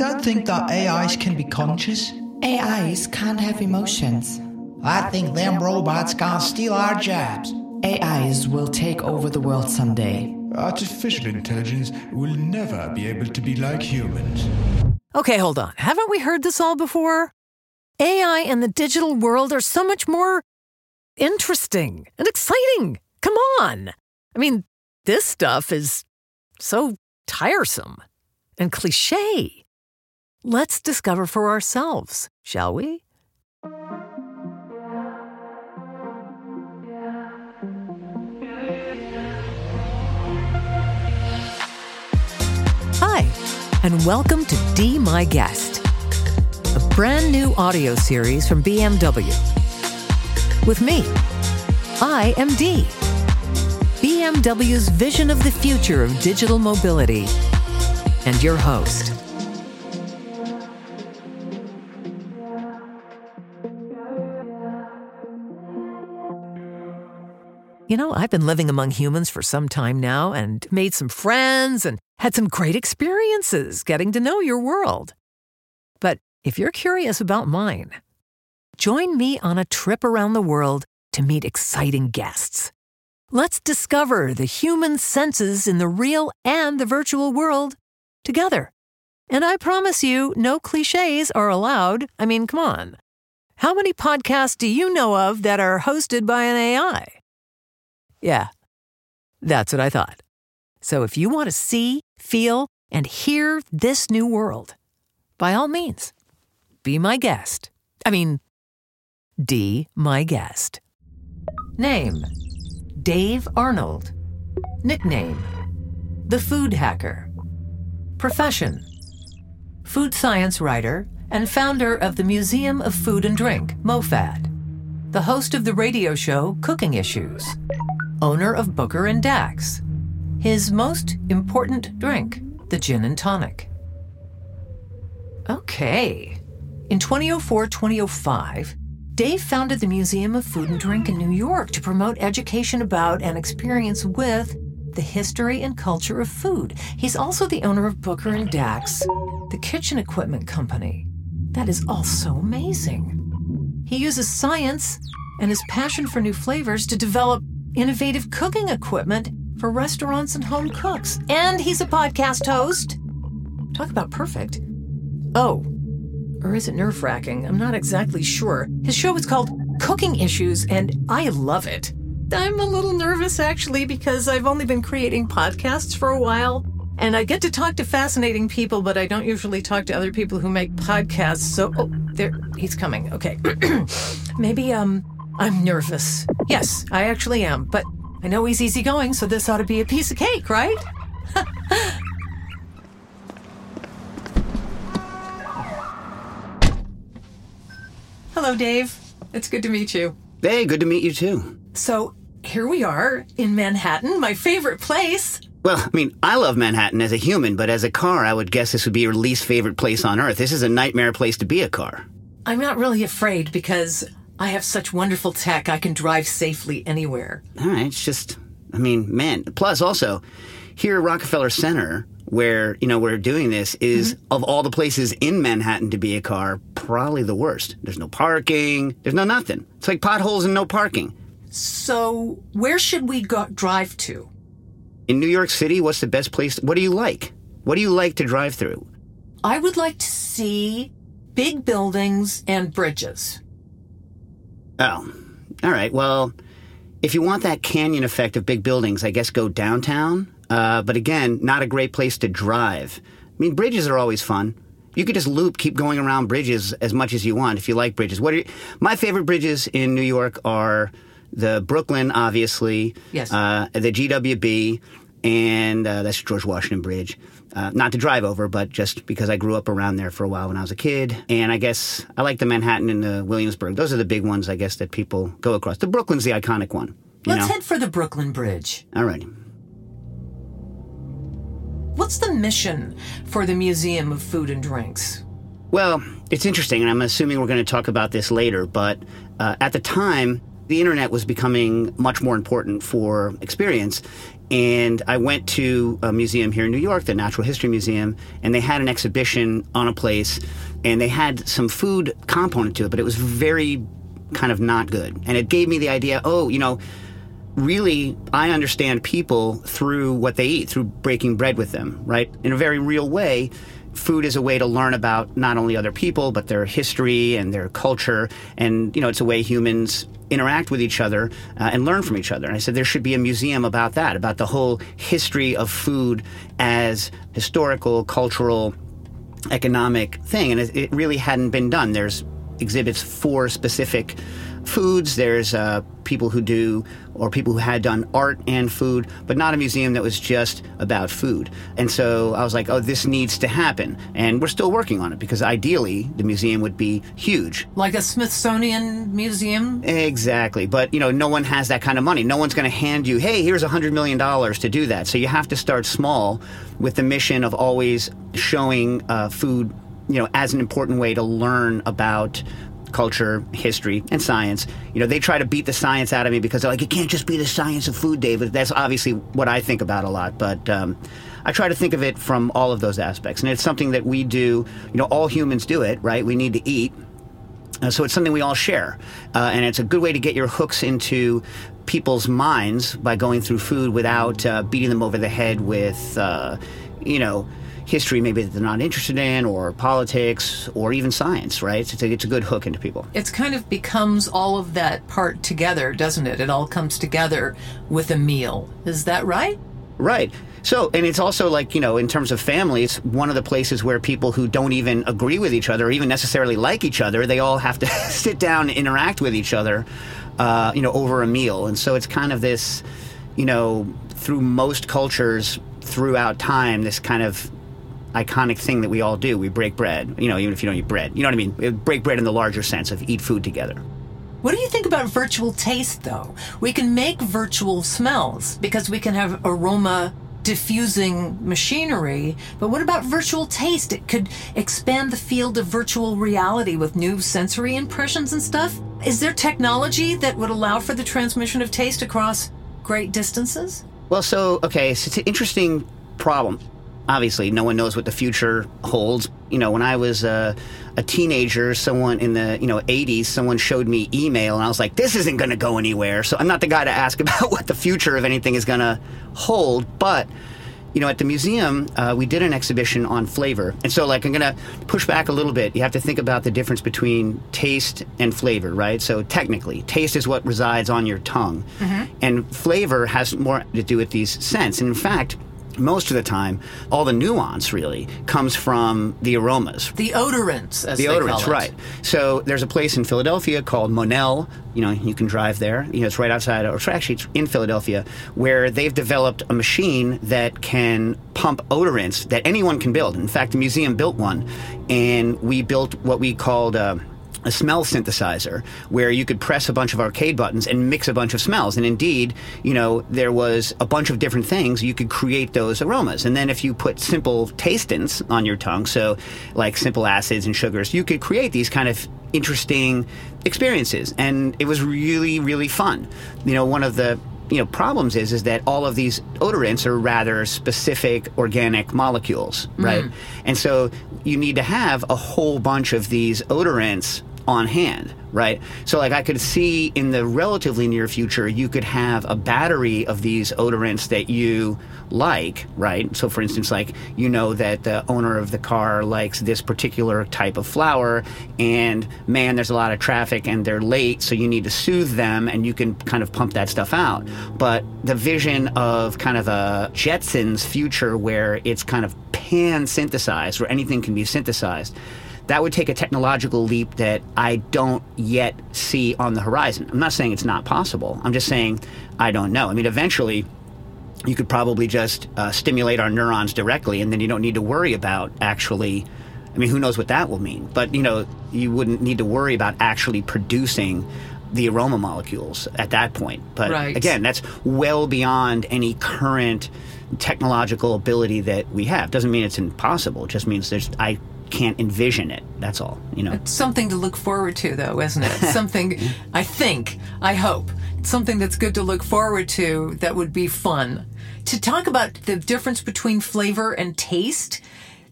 don't think that AIs can be conscious. AIs can't have emotions. I think them robots gonna steal our jobs. AIs will take over the world someday. Artificial intelligence will never be able to be like humans. Okay, hold on. Haven't we heard this all before? AI and the digital world are so much more interesting and exciting. Come on. I mean, this stuff is so tiresome and cliche. Let's discover for ourselves, shall we? Hi, and welcome to Dee My Guest, a brand new audio series from BMW. With me, I am Dee, BMW's vision of the future of digital mobility, and your host. You know, I've been living among humans for some time now and made some friends and had some great experiences getting to know your world. But if you're curious about mine, join me on a trip around the world to meet exciting guests. Let's discover the human senses in the real and the virtual world together. And I promise you, no cliches are allowed. I mean, come on. How many podcasts do you know of that are hosted by an AI? Yeah, that's what I thought. So if you want to see, feel, and hear this new world, by all means, be my guest. I mean, Dee, my guest. Name Dave Arnold. Nickname The Food Hacker. Profession Food science writer and founder of the Museum of Food and Drink, MoFad. The host of the radio show Cooking Issues owner of Booker and Dax. His most important drink, the gin and tonic. Okay. In 2004 2005, Dave founded the Museum of Food and Drink in New York to promote education about and experience with the history and culture of food. He's also the owner of Booker and Dax, the kitchen equipment company. That is all so amazing. He uses science and his passion for new flavors to develop innovative cooking equipment for restaurants and home cooks. And he's a podcast host. Talk about perfect. Oh, or is it nerve wracking? I'm not exactly sure. His show is called Cooking Issues, and I love it. I'm a little nervous actually because I've only been creating podcasts for a while. And I get to talk to fascinating people, but I don't usually talk to other people who make podcasts. So, oh, there, he's coming. Okay. Maybe, um, I'm nervous. Yes, I actually am, but I know he's easygoing, so this ought to be a piece of cake, right? Hello, Dave. It's good to meet you. Hey, good to meet you too. So, here we are in Manhattan, my favorite place. Well, I mean, I love Manhattan as a human, but as a car, I would guess this would be your least favorite place on earth. This is a nightmare place to be a car. I'm not really afraid because I have such wonderful tech, I can drive safely anywhere. All right, it's just, I mean, man. Plus, also, here at Rockefeller Center, where, you know, we're doing this, is mm-hmm. of all the places in Manhattan to be a car, probably the worst. There's no parking, there's no nothing. It's like potholes and no parking. So, where should we go drive to? In New York City, what's the best place? What do you like? What do you like to drive through? I would like to see big buildings and bridges. Oh, all right. Well, if you want that canyon effect of big buildings, I guess go downtown. Uh, but again, not a great place to drive. I mean, bridges are always fun. You could just loop, keep going around bridges as much as you want if you like bridges. What are you, my favorite bridges in New York are the Brooklyn, obviously. Yes. Uh, the GWB, and uh, that's George Washington Bridge. Uh, not to drive over, but just because I grew up around there for a while when I was a kid. And I guess I like the Manhattan and the Williamsburg. Those are the big ones, I guess, that people go across. The Brooklyn's the iconic one. Let's know? head for the Brooklyn Bridge. All right. What's the mission for the Museum of Food and Drinks? Well, it's interesting, and I'm assuming we're going to talk about this later, but uh, at the time, the internet was becoming much more important for experience. And I went to a museum here in New York, the Natural History Museum, and they had an exhibition on a place, and they had some food component to it, but it was very kind of not good. And it gave me the idea oh, you know, really, I understand people through what they eat, through breaking bread with them, right? In a very real way food is a way to learn about not only other people but their history and their culture and you know it's a way humans interact with each other uh, and learn from each other. And i said there should be a museum about that about the whole history of food as historical cultural economic thing. And it, it really hadn't been done. There's exhibits for specific foods. There's uh, people who do, or people who had done art and food, but not a museum that was just about food. And so I was like, oh, this needs to happen. And we're still working on it because ideally the museum would be huge. Like a Smithsonian museum? Exactly. But, you know, no one has that kind of money. No one's going to hand you, hey, here's a $100 million to do that. So you have to start small with the mission of always showing uh, food you know, as an important way to learn about culture, history, and science. You know, they try to beat the science out of me because they're like, it can't just be the science of food, David. That's obviously what I think about a lot, but um, I try to think of it from all of those aspects. And it's something that we do, you know, all humans do it, right? We need to eat. Uh, so it's something we all share. Uh, and it's a good way to get your hooks into people's minds by going through food without uh, beating them over the head with, uh, you know, history maybe that they're not interested in, or politics, or even science, right? It's a, it's a good hook into people. It's kind of becomes all of that part together, doesn't it? It all comes together with a meal. Is that right? Right. So, and it's also like, you know, in terms of family, it's one of the places where people who don't even agree with each other, or even necessarily like each other, they all have to sit down and interact with each other, uh, you know, over a meal. And so it's kind of this, you know, through most cultures throughout time, this kind of iconic thing that we all do. We break bread, you know, even if you don't eat bread. You know what I mean? Break bread in the larger sense of eat food together. What do you think about virtual taste, though? We can make virtual smells because we can have aroma diffusing machinery, but what about virtual taste? It could expand the field of virtual reality with new sensory impressions and stuff. Is there technology that would allow for the transmission of taste across great distances? Well, so, okay, so it's an interesting problem obviously no one knows what the future holds. You know, when I was uh, a teenager, someone in the you know 80s, someone showed me email, and I was like, this isn't going to go anywhere. So I'm not the guy to ask about what the future of anything is going to hold, but. You know, at the museum, uh, we did an exhibition on flavor. And so, like, I'm going to push back a little bit. You have to think about the difference between taste and flavor, right? So, technically, taste is what resides on your tongue, mm-hmm. and flavor has more to do with these scents. And in fact, most of the time, all the nuance really comes from the aromas. The odorants, the odorants, right. So there's a place in Philadelphia called Monell. You know, you can drive there. You know, it's right outside, or actually it's in Philadelphia, where they've developed a machine that can pump odorants that anyone can build. In fact, the museum built one, and we built what we called. Uh, a smell synthesizer where you could press a bunch of arcade buttons and mix a bunch of smells. And indeed, you know, there was a bunch of different things you could create those aromas. And then if you put simple tastings on your tongue, so like simple acids and sugars, you could create these kind of interesting experiences. And it was really, really fun. You know, one of the you know problems is is that all of these odorants are rather specific organic molecules right mm. and so you need to have a whole bunch of these odorants on hand, right? So, like, I could see in the relatively near future, you could have a battery of these odorants that you like, right? So, for instance, like, you know that the owner of the car likes this particular type of flower, and man, there's a lot of traffic and they're late, so you need to soothe them, and you can kind of pump that stuff out. But the vision of kind of a Jetsons future where it's kind of pan synthesized, where anything can be synthesized that would take a technological leap that I don't yet see on the horizon. I'm not saying it's not possible. I'm just saying I don't know. I mean, eventually, you could probably just uh, stimulate our neurons directly, and then you don't need to worry about actually. I mean, who knows what that will mean? But you know, you wouldn't need to worry about actually producing the aroma molecules at that point. But right. again, that's well beyond any current technological ability that we have. Doesn't mean it's impossible. It just means there's I can't envision it. That's all, you know. Something to look forward to, though, isn't it? Something, I think, I hope, something that's good to look forward to that would be fun. To talk about the difference between flavor and taste,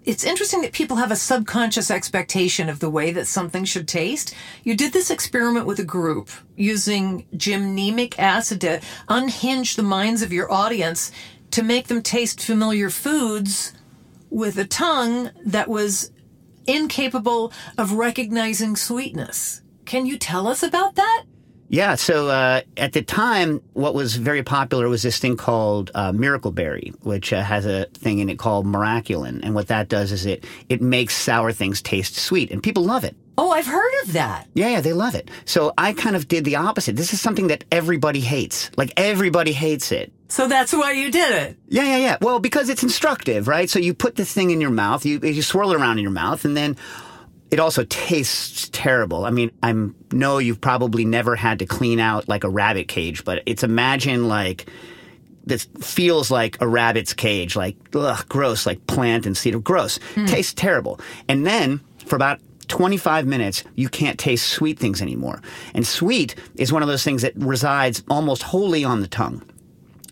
it's interesting that people have a subconscious expectation of the way that something should taste. You did this experiment with a group using gymnemic acid to unhinge the minds of your audience to make them taste familiar foods with a tongue that was incapable of recognizing sweetness. Can you tell us about that? Yeah, so uh, at the time, what was very popular was this thing called uh, Miracle Berry, which uh, has a thing in it called Miraculin, and what that does is it it makes sour things taste sweet, and people love it. Oh, I've heard of that. Yeah, yeah, they love it. So I kind of did the opposite. This is something that everybody hates. Like everybody hates it. So that's why you did it. Yeah, yeah, yeah. Well, because it's instructive, right? So you put this thing in your mouth, you you swirl it around in your mouth, and then it also tastes terrible. I mean, I know you've probably never had to clean out like a rabbit cage, but it's imagine like this feels like a rabbit's cage, like ugh, gross, like plant and cedar, gross. Hmm. Tastes terrible. And then for about 25 minutes, you can't taste sweet things anymore. And sweet is one of those things that resides almost wholly on the tongue.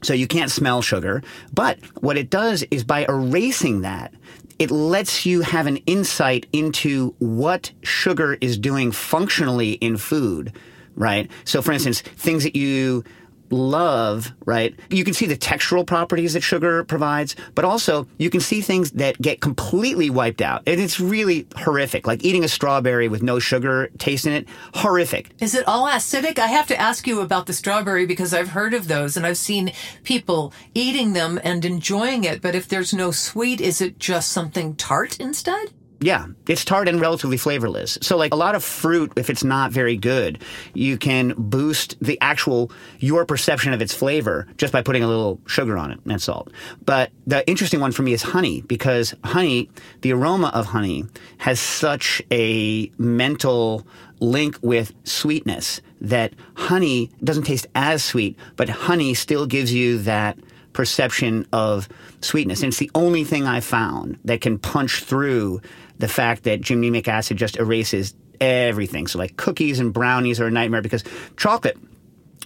So you can't smell sugar. But what it does is by erasing that, it lets you have an insight into what sugar is doing functionally in food, right? So for instance, things that you love, right? You can see the textural properties that sugar provides, but also you can see things that get completely wiped out. And it's really horrific. Like eating a strawberry with no sugar taste in it, horrific. Is it all acidic? I have to ask you about the strawberry because I've heard of those and I've seen people eating them and enjoying it. But if there's no sweet, is it just something tart instead? Yeah, it's tart and relatively flavorless. So like a lot of fruit, if it's not very good, you can boost the actual, your perception of its flavor just by putting a little sugar on it and salt. But the interesting one for me is honey because honey, the aroma of honey has such a mental link with sweetness that honey doesn't taste as sweet, but honey still gives you that perception of sweetness. And it's the only thing I found that can punch through the fact that gymnemic acid just erases everything. So like cookies and brownies are a nightmare because chocolate,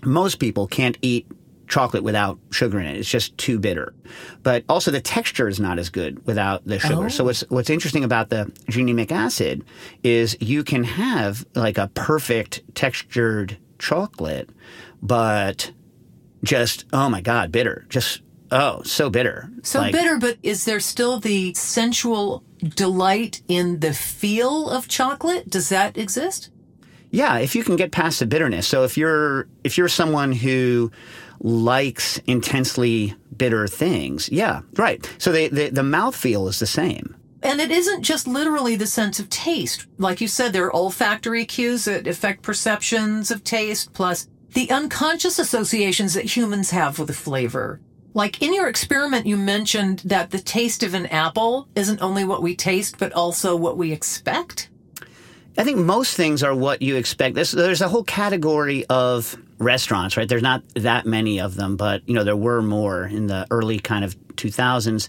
most people can't eat chocolate without sugar in it. It's just too bitter. But also the texture is not as good without the sugar. Oh. So what's oh. what's interesting about the gymnemic acid is you can have like a perfect textured chocolate, but just oh my god, bitter. Just oh, so bitter. So like, bitter, but is there still the sensual delight in the feel of chocolate? Does that exist? Yeah, if you can get past the bitterness. So if you're if you're someone who likes intensely bitter things, yeah, right. So the the, the mouthfeel is the same. And it isn't just literally the sense of taste. Like you said, there are olfactory cues that affect perceptions of taste, plus the unconscious associations that humans have with a flavor. Like in your experiment, you mentioned that the taste of an apple isn't only what we taste, but also what we expect. I think most things are what you expect. There's, there's, a whole category of restaurants, right? There's not that many of them, but you know there were more in the early kind of 2000s,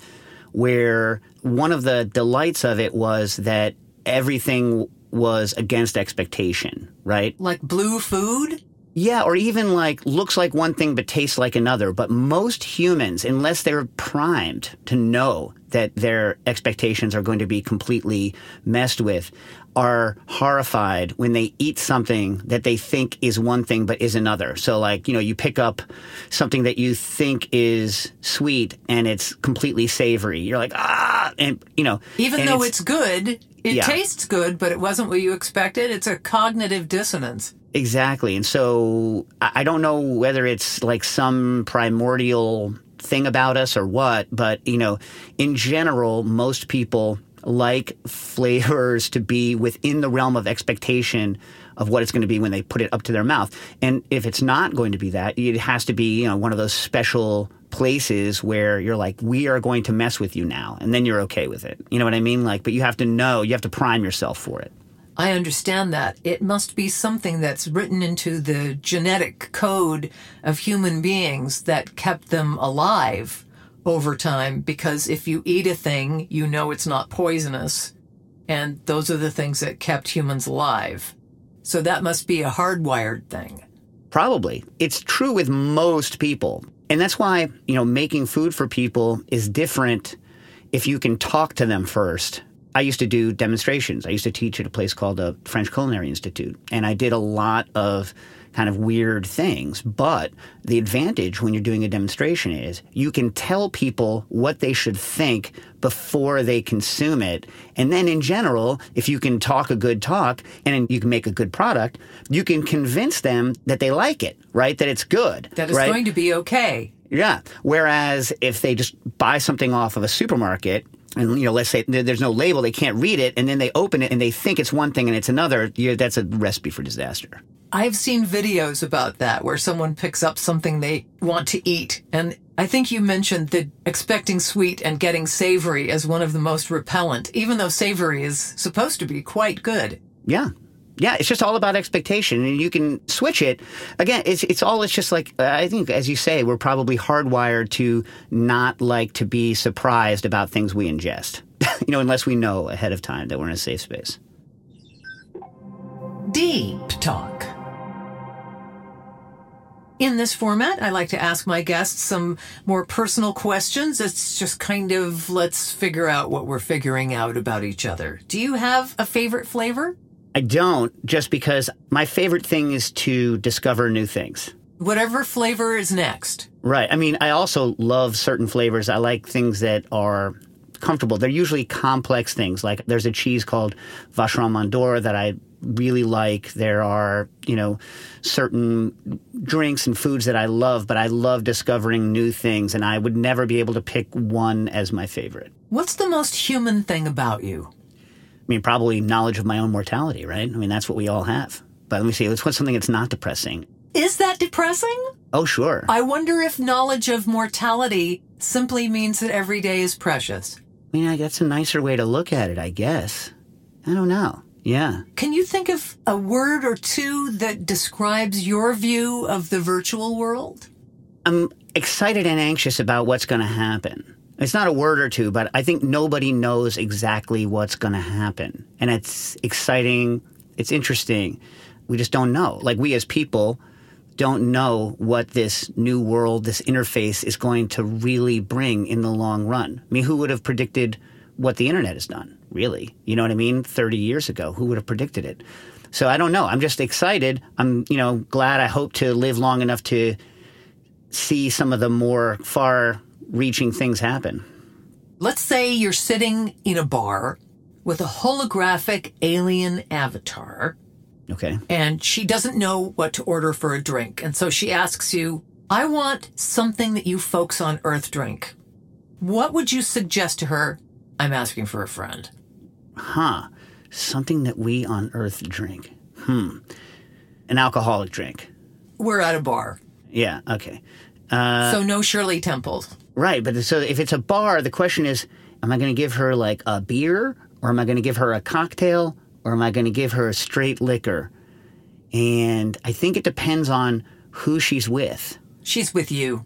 where one of the delights of it was that everything was against expectation, right? Like blue food. Yeah, or even like looks like one thing but tastes like another. But most humans, unless they're primed to know that their expectations are going to be completely messed with, are horrified when they eat something that they think is one thing but is another. So like, you know, you pick up something that you think is sweet and it's completely savory. You're like, ah, and you know, even though it's, it's, good, it yeah. tastes good, but it wasn't what you expected. It's a cognitive dissonance. Exactly. And so I don't know whether it's like some primordial thing about us or what, but you know, in general, most people like flavors to be within the realm of expectation of what it's going to be when they put it up to their mouth. And if it's not going to be that, it has to be, you know, one of those special places where you're like, we are going to mess with you now. And then you're okay with it. You know what I mean? Like, but you have to know, you have to prime yourself for it. I understand that. It must be something that's written into the genetic code of human beings that kept them alive over time because if you eat a thing, you know it's not poisonous and those are the things that kept humans alive. So that must be a hardwired thing. Probably. It's true with most people. And that's why, you know, making food for people is different if you can talk to them first. I used to do demonstrations. I used to teach at a place called the French Culinary Institute, and I did a lot of kind of weird things. But the advantage when you're doing a demonstration is you can tell people what they should think before they consume it. And then in general, if you can talk a good talk and you can make a good product, you can convince them that they like it, right? That it's good. That it's right? going to be okay. Yeah. Whereas if they just buy something off of a supermarket, and you know, let's say there's no label, they can't read it, and then they open it and they think it's one thing and it's another. that's a recipe for disaster. I've seen videos about that where someone picks up something they want to eat. And I think you mentioned that expecting sweet and getting savory as one of the most repellent, even though savory is supposed to be quite good. Yeah. Yeah, it's just all about expectation, and you can switch it. Again, it's it's all. It's just like I think, as you say, we're probably hardwired to not like to be surprised about things we ingest. you know, unless we know ahead of time that we're in a safe space. Deep talk. In this format, I like to ask my guests some more personal questions. It's just kind of let's figure out what we're figuring out about each other. Do you have a favorite flavor? I don't, just because my favorite thing is to discover new things. Whatever flavor is next. Right. I mean, I also love certain flavors. I like things that are comfortable. They're usually complex things. Like there's a cheese called Vacherin Mont d'Or that I really like. There are, you know, certain drinks and foods that I love, but I love discovering new things, and I would never be able to pick one as my favorite. What's the most human thing about you? I mean, probably knowledge of my own mortality, right? I mean, that's what we all have. But let me see, let's put something that's not depressing. Is that depressing? Oh, sure. I wonder if knowledge of mortality simply means that every day is precious. I mean, that's a nicer way to look at it, I guess. I don't know. Yeah. Can you think of a word or two that describes your view of the virtual world? I'm excited and anxious about what's going to happen. It's not a word or two, but I think nobody knows exactly what's going to happen. And it's exciting. It's interesting. We just don't know. Like we as people don't know what this new world, this interface is going to really bring in the long run. I mean, who would have predicted what the internet has done? really. You know what I mean? 30 years ago. Who would have predicted it? So I don't know. I'm just excited. I'm, you know, glad I hope to live long enough to see some of the more far reaching things happen. Let's say you're sitting in a bar with a holographic alien avatar. Okay. And she doesn't know what to order for a drink. And so she asks you, I want something that you folks on Earth drink. What would you suggest to her? I'm asking for a friend. Huh. Something that we on Earth drink. Hmm. An alcoholic drink. We're at a bar. Yeah, okay. Uh, so no Shirley Temples. Right, but so if it's a bar, the question is am I going to give her like a beer or am I going to give her a cocktail or am I going to give her a straight liquor? And I think it depends on who she's with. She's with you.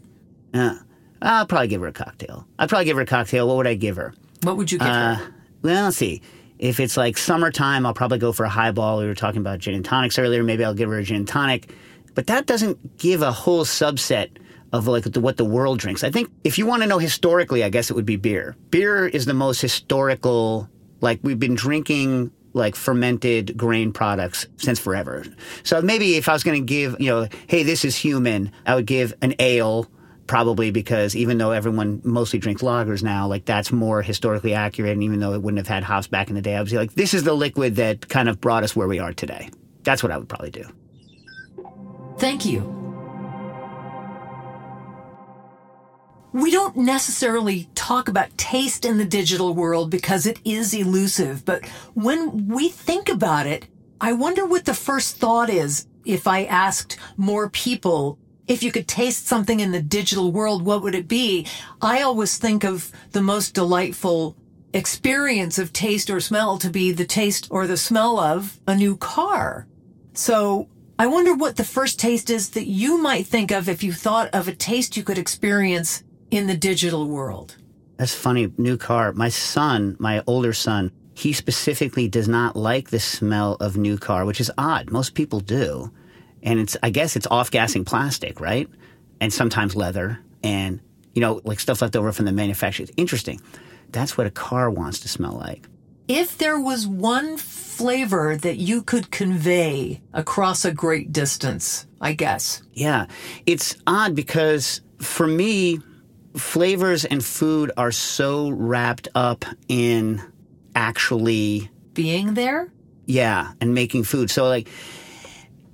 Yeah. I'll probably give her a cocktail. I'd probably give her a cocktail. What would I give her? What would you give uh, her? Well, let's see. If it's like summertime, I'll probably go for a highball. We were talking about gin and tonics earlier. Maybe I'll give her a gin and tonic. But that doesn't give a whole subset of like the, what the world drinks. I think if you want to know historically, I guess it would be beer. Beer is the most historical. Like we've been drinking like fermented grain products since forever. So maybe if I was going to give, you know, hey, this is human, I would give an ale probably because even though everyone mostly drinks lagers now, like that's more historically accurate. And even though it wouldn't have had hops back in the day, I would be like, this is the liquid that kind of brought us where we are today. That's what I would probably do. Thank you. We don't necessarily talk about taste in the digital world because it is elusive, but when we think about it, I wonder what the first thought is if I asked more people if you could taste something in the digital world, what would it be? I always think of the most delightful experience of taste or smell to be the taste or the smell of a new car. So I wonder what the first taste is that you might think of if you thought of a taste you could experience in the digital world. That's funny. New car. My son, my older son, he specifically does not like the smell of new car, which is odd. Most people do. And it's, I guess it's off gassing plastic, right? And sometimes leather and, you know, like stuff left over from the manufacturer. It's interesting. That's what a car wants to smell like. If there was one flavor that you could convey across a great distance, I guess. Yeah. It's odd because for me, flavors and food are so wrapped up in actually being there. Yeah, and making food. So like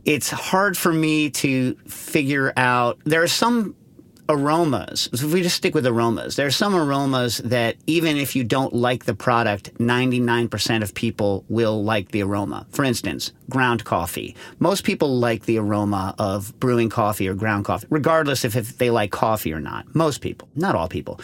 it's hard for me to figure out there are some aromas. If we just stick with aromas, there are some aromas that even if you don't like the product, 99% of people will like the aroma. For instance, ground coffee. Most people like the aroma of brewing coffee or ground coffee, regardless if, if they like coffee or not. Most people, not all people.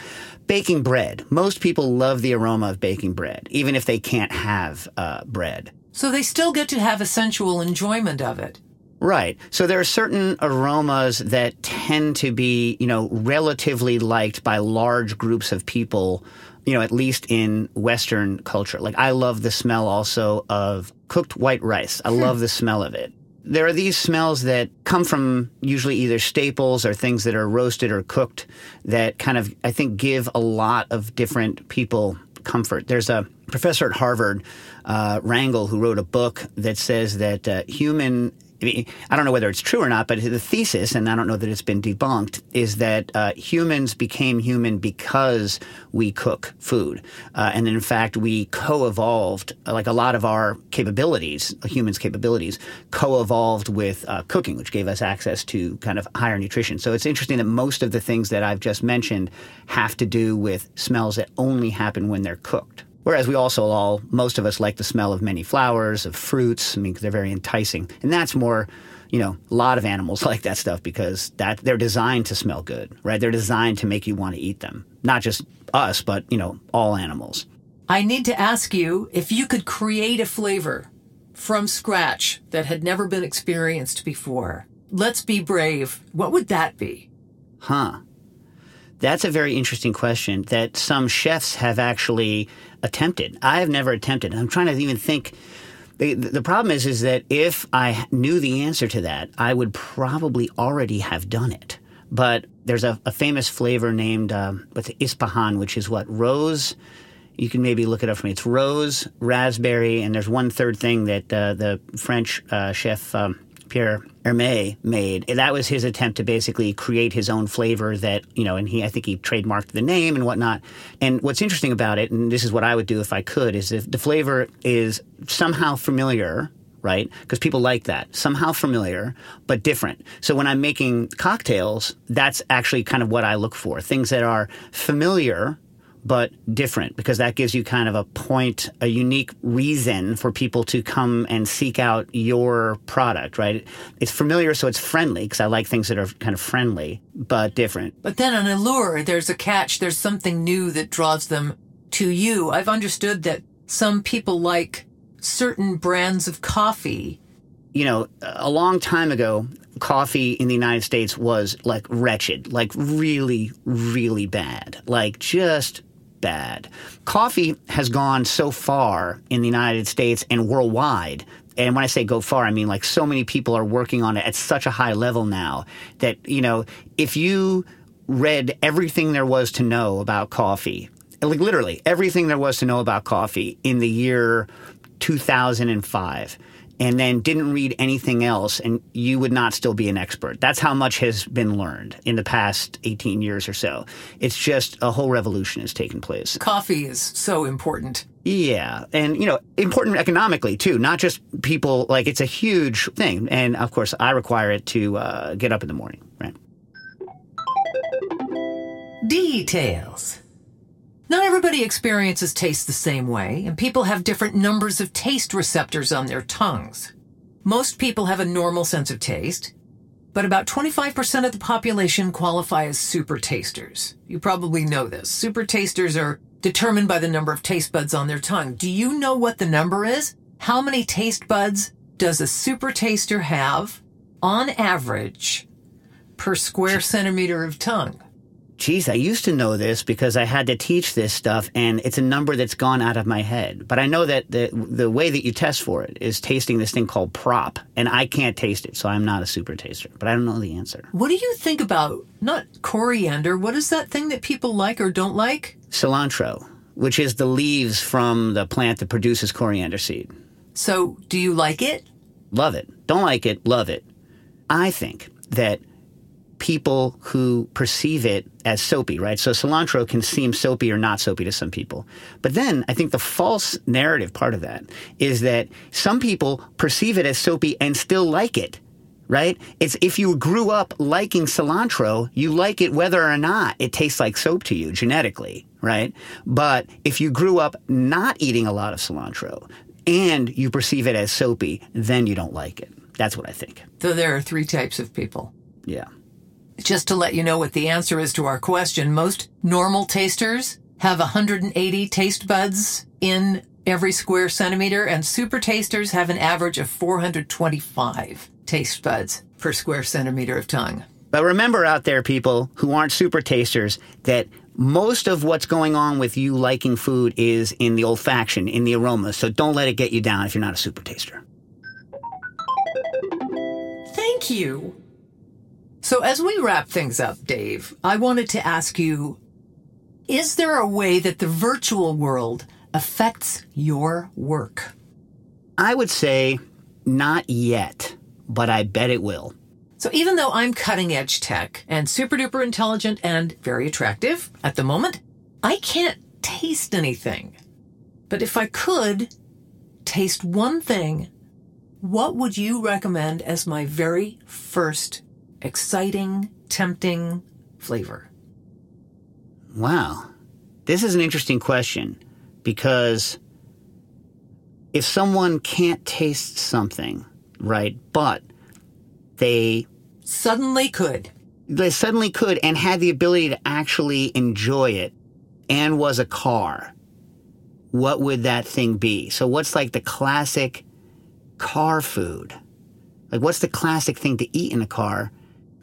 Baking bread. Most people love the aroma of baking bread, even if they can't have uh, bread. So they still get to have a sensual enjoyment of it. Right. So there are certain aromas that tend to be, you know, relatively liked by large groups of people, you know, at least in Western culture. Like I love the smell also of cooked white rice. I love the smell of it. There are these smells that come from usually either staples or things that are roasted or cooked that kind of, I think, give a lot of different people comfort. There's a professor at Harvard, uh, Wrangham, who wrote a book that says that uh, human I don't know whether it's true or not, but the thesis, and I don't know that it's been debunked, is that uh, humans became human because we cook food. Uh, and in fact, we co evolved, like a lot of our capabilities, humans' capabilities, co evolved with uh, cooking, which gave us access to kind of higher nutrition. So it's interesting that most of the things that I've just mentioned have to do with smells that only happen when they're cooked. Whereas we also all, most of us like the smell of many flowers, of fruits. I mean, they're very enticing. And that's more, you know, a lot of animals like that stuff because that they're designed to smell good, right? They're designed to make you want to eat them. Not just us, but, you know, all animals. I need to ask you if you could create a flavor from scratch that had never been experienced before. Let's be brave. What would that be? Huh. That's a very interesting question that some chefs have actually attempted. I have never attempted. I'm trying to even think. The, the problem is, is that if I knew the answer to that, I would probably already have done it. But there's a, a famous flavor named uh, what's Ispahan, which is what rose. You can maybe look it up for me. It's rose, raspberry, and there's one third thing that uh, the French uh, chef um, Pierre Hermé made. That was his attempt to basically create his own flavor that, you know, and he, I think he trademarked the name and whatnot. And what's interesting about it, and this is what I would do if I could, is if the flavor is somehow familiar, right? Because people like that. Somehow familiar, but different. So when I'm making cocktails, that's actually kind of what I look for. Things that are familiar, but different because that gives you kind of a point, a unique reason for people to come and seek out your product, right? It's familiar, so it's friendly because I like things that are kind of friendly, but different. But then on Allure, there's a catch. There's something new that draws them to you. I've understood that some people like certain brands of coffee. You know, a long time ago, coffee in the United States was like wretched, like really, really bad, like just bad. Coffee has gone so far in the United States and worldwide. And when I say go far, I mean like so many people are working on it at such a high level now that, you know, if you read everything there was to know about coffee, like literally everything there was to know about coffee in the year 2005, and then didn't read anything else, and you would not still be an expert. That's how much has been learned in the past 18 years or so. It's just a whole revolution has taken place. Coffee is so important. Yeah. And, you know, important economically too, not just people, like it's a huge thing. And of course, I require it to uh, get up in the morning, right? Details. Not everybody experiences taste the same way, and people have different numbers of taste receptors on their tongues. Most people have a normal sense of taste, but about 25% of the population qualify as super tasters. You probably know this. Super tasters are determined by the number of taste buds on their tongue. Do you know what the number is? How many taste buds does a super taster have on average per square centimeter of tongue? Geez, I used to know this because I had to teach this stuff, and it's a number that's gone out of my head. But I know that the the way that you test for it is tasting this thing called PROP, and I can't taste it, so I'm not a super taster. But I don't know the answer. What do you think about not coriander? What is that thing that people like or don't like? Cilantro, which is the leaves from the plant that produces coriander seed. So, do you like it? Love it. Don't like it. Love it. I think that people who perceive it as soapy, right? So cilantro can seem soapy or not soapy to some people. But then I think the false narrative part of that is that some people perceive it as soapy and still like it. Right? It's if you grew up liking cilantro, you like it whether or not it tastes like soap to you genetically, right? But if you grew up not eating a lot of cilantro and you perceive it as soapy, then you don't like it. That's what I think. So there are three types of people. Yeah. Just to let you know what the answer is to our question, most normal tasters have 180 taste buds in every square centimeter, and super tasters have an average of 425 taste buds per square centimeter of tongue. But remember out there, people who aren't super tasters, that most of what's going on with you liking food is in the olfaction, in the aroma. So don't let it get you down if you're not a super taster. Thank you. So, as we wrap things up, Dave, I wanted to ask you Is there a way that the virtual world affects your work? I would say not yet, but I bet it will. So, even though I'm cutting edge tech and super duper intelligent and very attractive at the moment, I can't taste anything. But if I could taste one thing, what would you recommend as my very first exciting, tempting flavor? Wow. This is an interesting question because if someone can't taste something, right, but they Suddenly could. they suddenly could and had the ability to actually enjoy it and was a car, what would that thing be? So what's like the classic car food? Like what's the classic thing to eat in a car?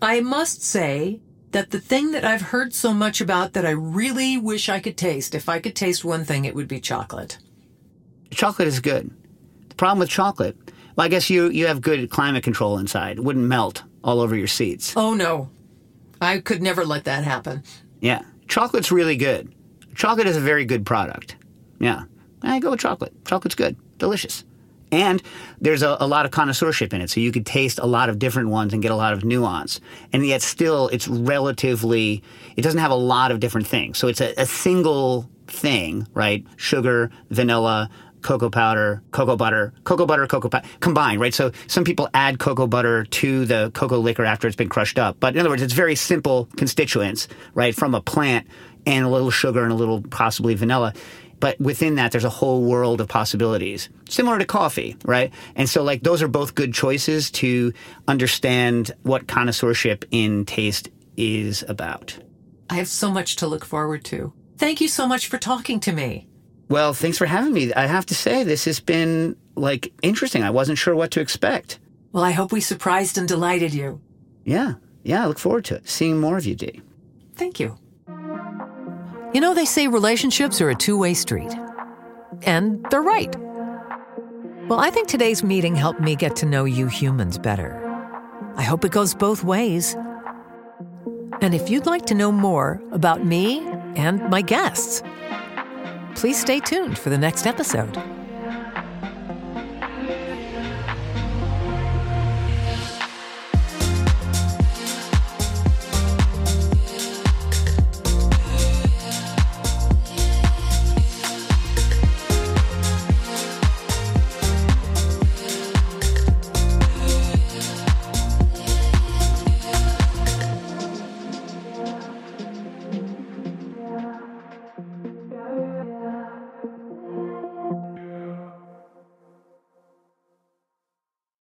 I must say that the thing that I've heard so much about that I really wish I could taste, if I could taste one thing, it would be chocolate. Chocolate is good. The problem with chocolate, well, I guess you you have good climate control inside. It wouldn't melt all over your seats. Oh no. I could never let that happen. Yeah. Chocolate's really good. Chocolate is a very good product. Yeah. I go with chocolate. Chocolate's good. Delicious. And there's a, a lot of connoisseurship in it, so you could taste a lot of different ones and get a lot of nuance. And yet still, it's relatively, it doesn't have a lot of different things. So it's a, a single thing, right? Sugar, vanilla, cocoa powder, cocoa butter, cocoa butter, cocoa powder, combined, right? So some people add cocoa butter to the cocoa liquor after it's been crushed up. But in other words, it's very simple constituents, right, from a plant and a little sugar and a little possibly vanilla. But within that, there's a whole world of possibilities, similar to coffee, right? And so, like, those are both good choices to understand what connoisseurship in taste is about. I have so much to look forward to. Thank you so much for talking to me. Well, thanks for having me. I have to say, this has been like interesting. I wasn't sure what to expect. Well, I hope we surprised and delighted you. Yeah, yeah, I look forward to it. Seeing more of you, Dee. Thank you. You know, they say relationships are a two way street. And they're right. Well, I think today's meeting helped me get to know you humans better. I hope it goes both ways. And if you'd like to know more about me and my guests, please stay tuned for the next episode.